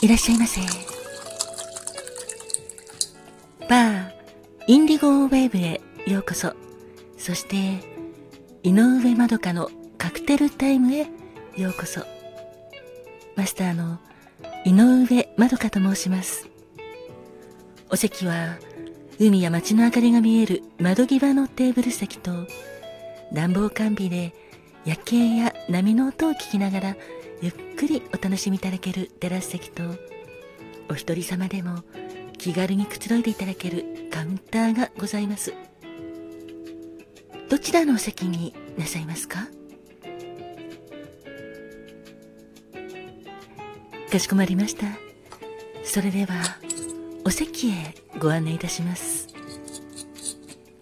いらっしゃいませ。バー、インディゴウェーブへようこそ。そして、井上まどかのカクテルタイムへようこそ。マスターの井上まどかと申します。お席は、海や街の明かりが見える窓際のテーブル席と、暖房完備で夜景や波の音を聞きながらゆっくりお楽しみいただけるテラス席とお一人様でも気軽にくつろいでいただけるカウンターがございます。どちらのお席になさいますか？かしこまりました。それではお席へご案内いたします。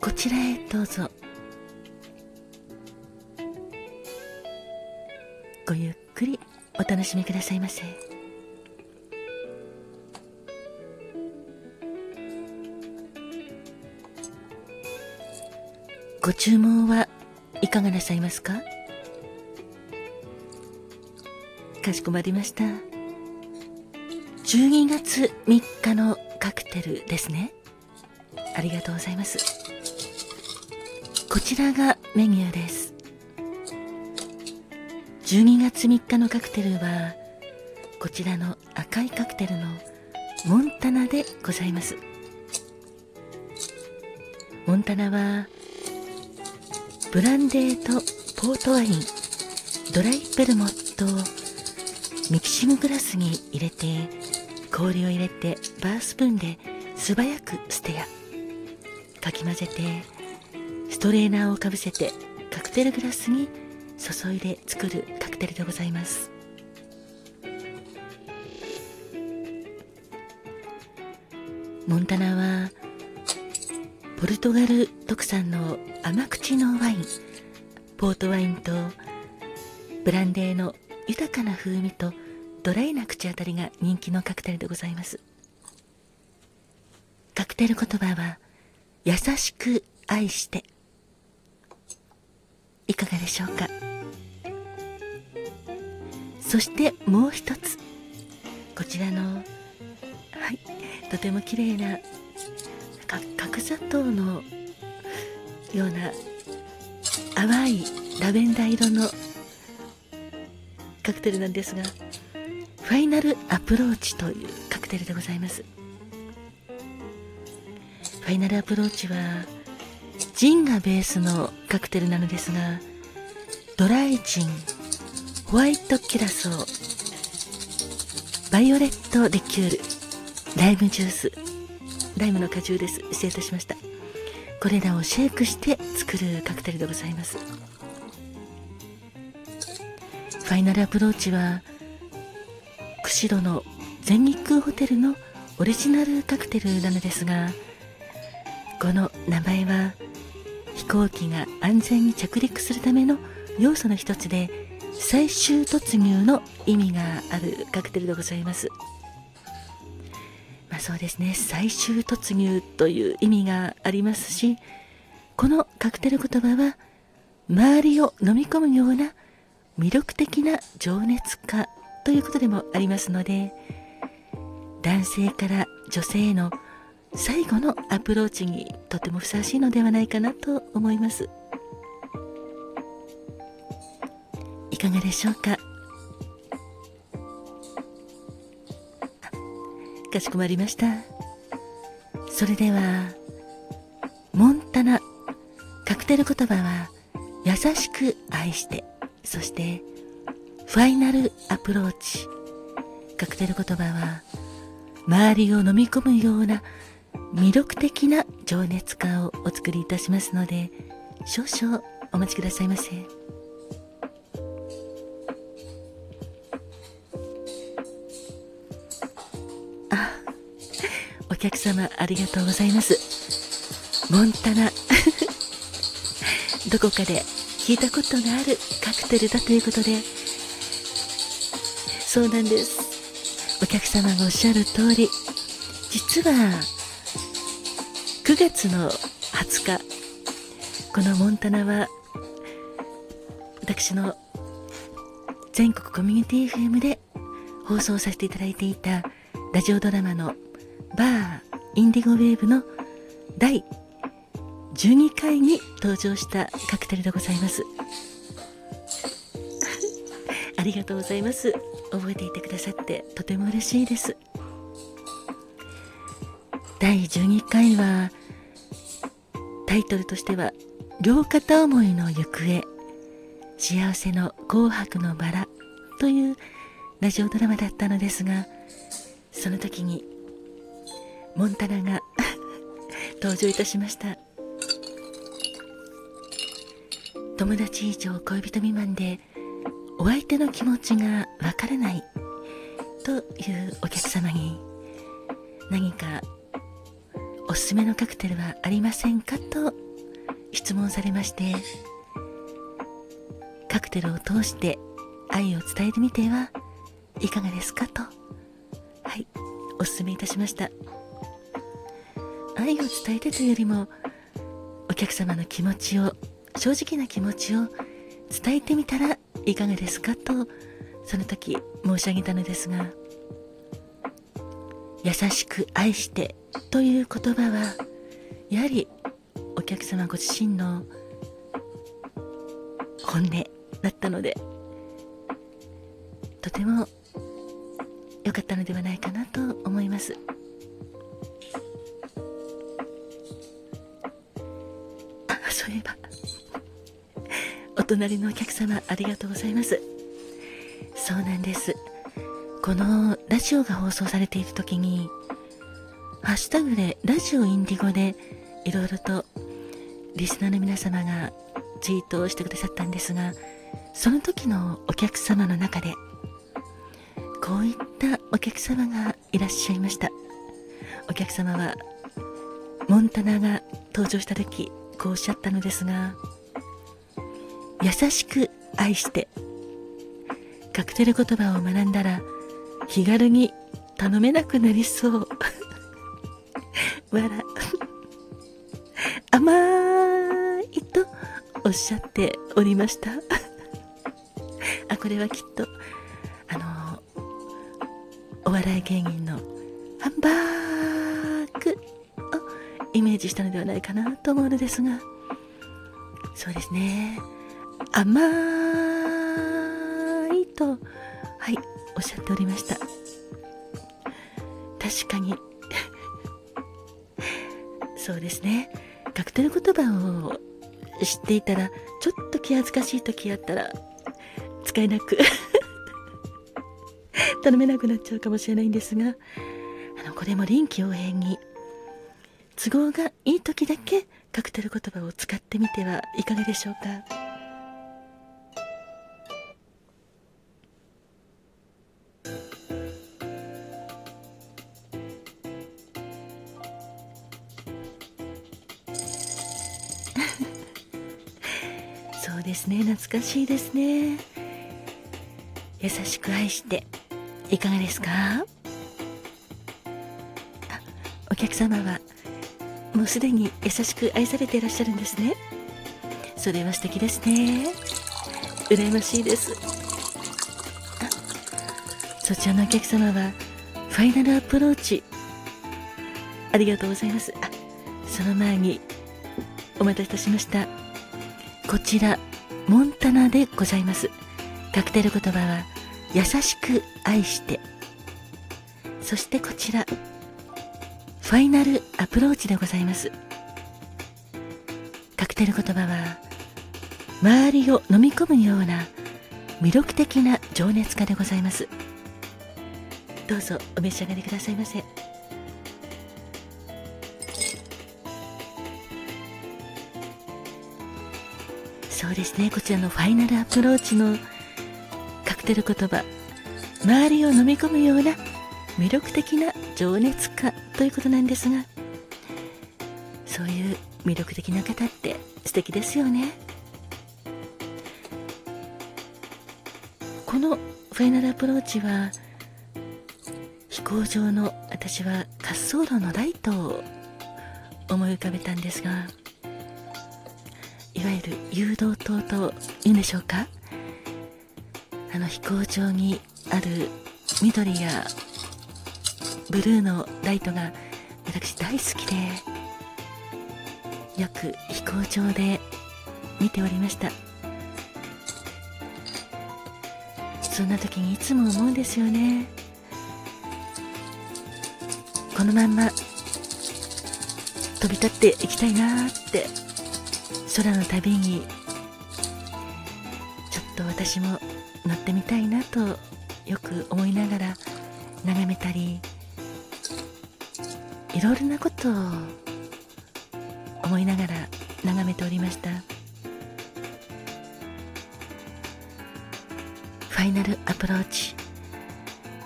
こちらへどうぞ。ごゆっくりお楽しみくださいませ。ご注文はいかがなさいますか？かしこまりました。12月3日のカクテルですね。ありがとうございます。こちらがメニューです。12月3日のカクテルはこちらの赤いカクテルのモンタナでございます。モンタナはブランデーとポートワインドライベルモットをミキシンググラスに入れて氷を入れてバースプーンで素早くステアかき混ぜてストレーナーをかぶせてカクテルグラスに注いで作るカクテルでございます。モンタナはポルトガル特産の甘口のワインポートワインとブランデーの豊かな風味とドライな口当たりが人気のカクテルでございます。カクテル言葉は優しく愛していかがでしょうか？そしてもう一つ。こちらのはいとても綺麗な角砂糖のような淡いラベンダー色のカクテルなんですがファイナルアプローチというカクテルでございます。ファイナルアプローチはジンがベースのカクテルなのですがドライジンホワイトキュラソー。バイオレットリキュール。ライムジュース。ライムの果汁です。失礼いたしました。これらをシェイクして作るカクテルでございます。ファイナルアプローチは釧路の全日空ホテルのオリジナルカクテルなのですがこの名前は飛行機が安全に着陸するための要素の一つで最終突入の意味があるカクテルでございますまあそうですね最終突入という意味がありますしこのカクテル言葉は周りを飲み込むような魅力的な情熱家ということでもありますので男性から女性への最後のアプローチにとてもふさわしいのではないかなと思います。いかがでしょうか？かしこまりました。それではモンタナカクテル言葉は優しく愛してそしてファイナルアプローチ。カクテル言葉は周りを飲み込むような魅力的な情熱家をお作りいたしますので少々お待ちくださいませ。客様ありがとうございます。モンタナ。どこかで聞いたことがあるカクテルだということで。そうなんです。お客様がおっしゃる通り。実は9月の20日。このモンタナは私の全国コミュニティ FM で放送させていただいていたラジオドラマのバーインディゴウェーブの第12回に登場したカクテルでございます。ありがとうございます。覚えていてくださってとても嬉しいです。第12回はタイトルとしては「両片思いの行方。幸せの紅白のバラ」というラジオドラマだったのですがその時にモンタナが 登場いたしました。友達以上恋人未満でお相手の気持ちがわからないというお客様に何かおすすめのカクテルはありませんか？と質問されましてカクテルを通して愛を伝えてみてはいかがですか？とはいおすすめいたしました。愛を伝えてというよりもお客様の気持ちを正直な気持ちを伝えてみたらいかがですかとその時申し上げたのですが優しく愛してという言葉はやはりお客様ご自身の本音だったのでとても良かったのではないかなと思います。そういえば。お隣のお客様ありがとうございます。そうなんです。このラジオが放送されている時にハッシュタグでラジオインディゴでいろいろとリスナーの皆様がツイートをしてくださったんですがその時のお客様の中でこういったお客様がいらっしゃいました。お客様はモンタナが登場した時こうおっしゃったのですが優しく愛してカクテル言葉を学んだら気軽に頼めなくなりそう。笑甘いとおっしゃっておりました。あこれはきっとあのお笑い芸人のハンバーグ。イメージしたのではないかなと思うのですがそうですね。甘いとはいおっしゃっておりました。確かに。そうですね。カクテル言葉を知っていたらちょっと気恥ずかしい時あったら使えなく 頼めなくなっちゃうかもしれないんですがあのこれも臨機応変に都合がいい時だけカクテル言葉を使ってみてはいかがでしょうか？そうですね。懐かしいですね。優しく愛していかがですか？お客様はもうすでに優しく愛されていらっしゃるんですね。それは素敵ですね。羨ましいです。そちらのお客様はファイナルアプローチ。ありがとうございます。あその前にお待たせいたしました。こちらモンタナでございます。カクテル言葉は優しく愛して。そしてこちらファイナルアプローチでございます。カクテル言葉は周りを飲み込むような魅力的な情熱家でございます。どうぞお召し上がりくださいませ。そうですね。こちらのファイナルアプローチのカクテル言葉周りを飲み込むような魅力的な情熱家ということなんですがそういう魅力的な方って素敵ですよね。このファイナルアプローチは飛行場の私は滑走路のライトを思い浮かべたんですがいわゆる誘導灯というんでしょうか。あの飛行場にある緑やブルーのライトが私大好きでよく飛行場で見ておりました。そんな時にいつも思うんですよね。このまんま飛び立っていきたいなって空の旅にちょっと私も乗ってみたいなとよく思いながら眺めたりいろいろなことを思いながら眺めておりました。ファイナルアプローチ。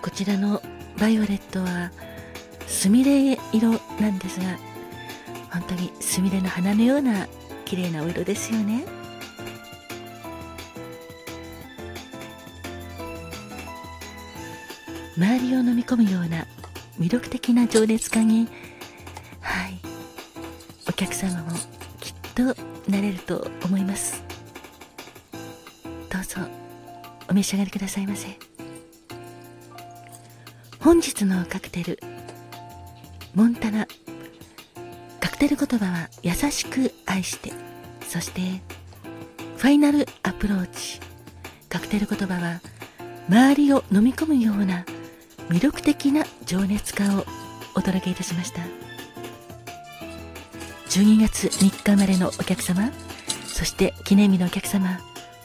こちらのバイオレットはすみれ色なんですが本当にすみれの花のような綺麗なお色ですよね。周りを飲み込むような魅力的な情熱家に客様もきっとなれると思います。どうぞお召し上がりくださいませ。本日のカクテルモンタナ。カクテル言葉は優しく愛してそしてファイナルアプローチ。カクテル言葉は周りを飲み込むような魅力的な情熱家をお届けいたしました。12月3日生まれのお客様そして記念日のお客様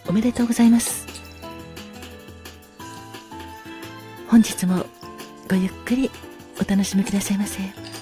おめでとうございます本日もごゆっくりお楽しみくださいませ。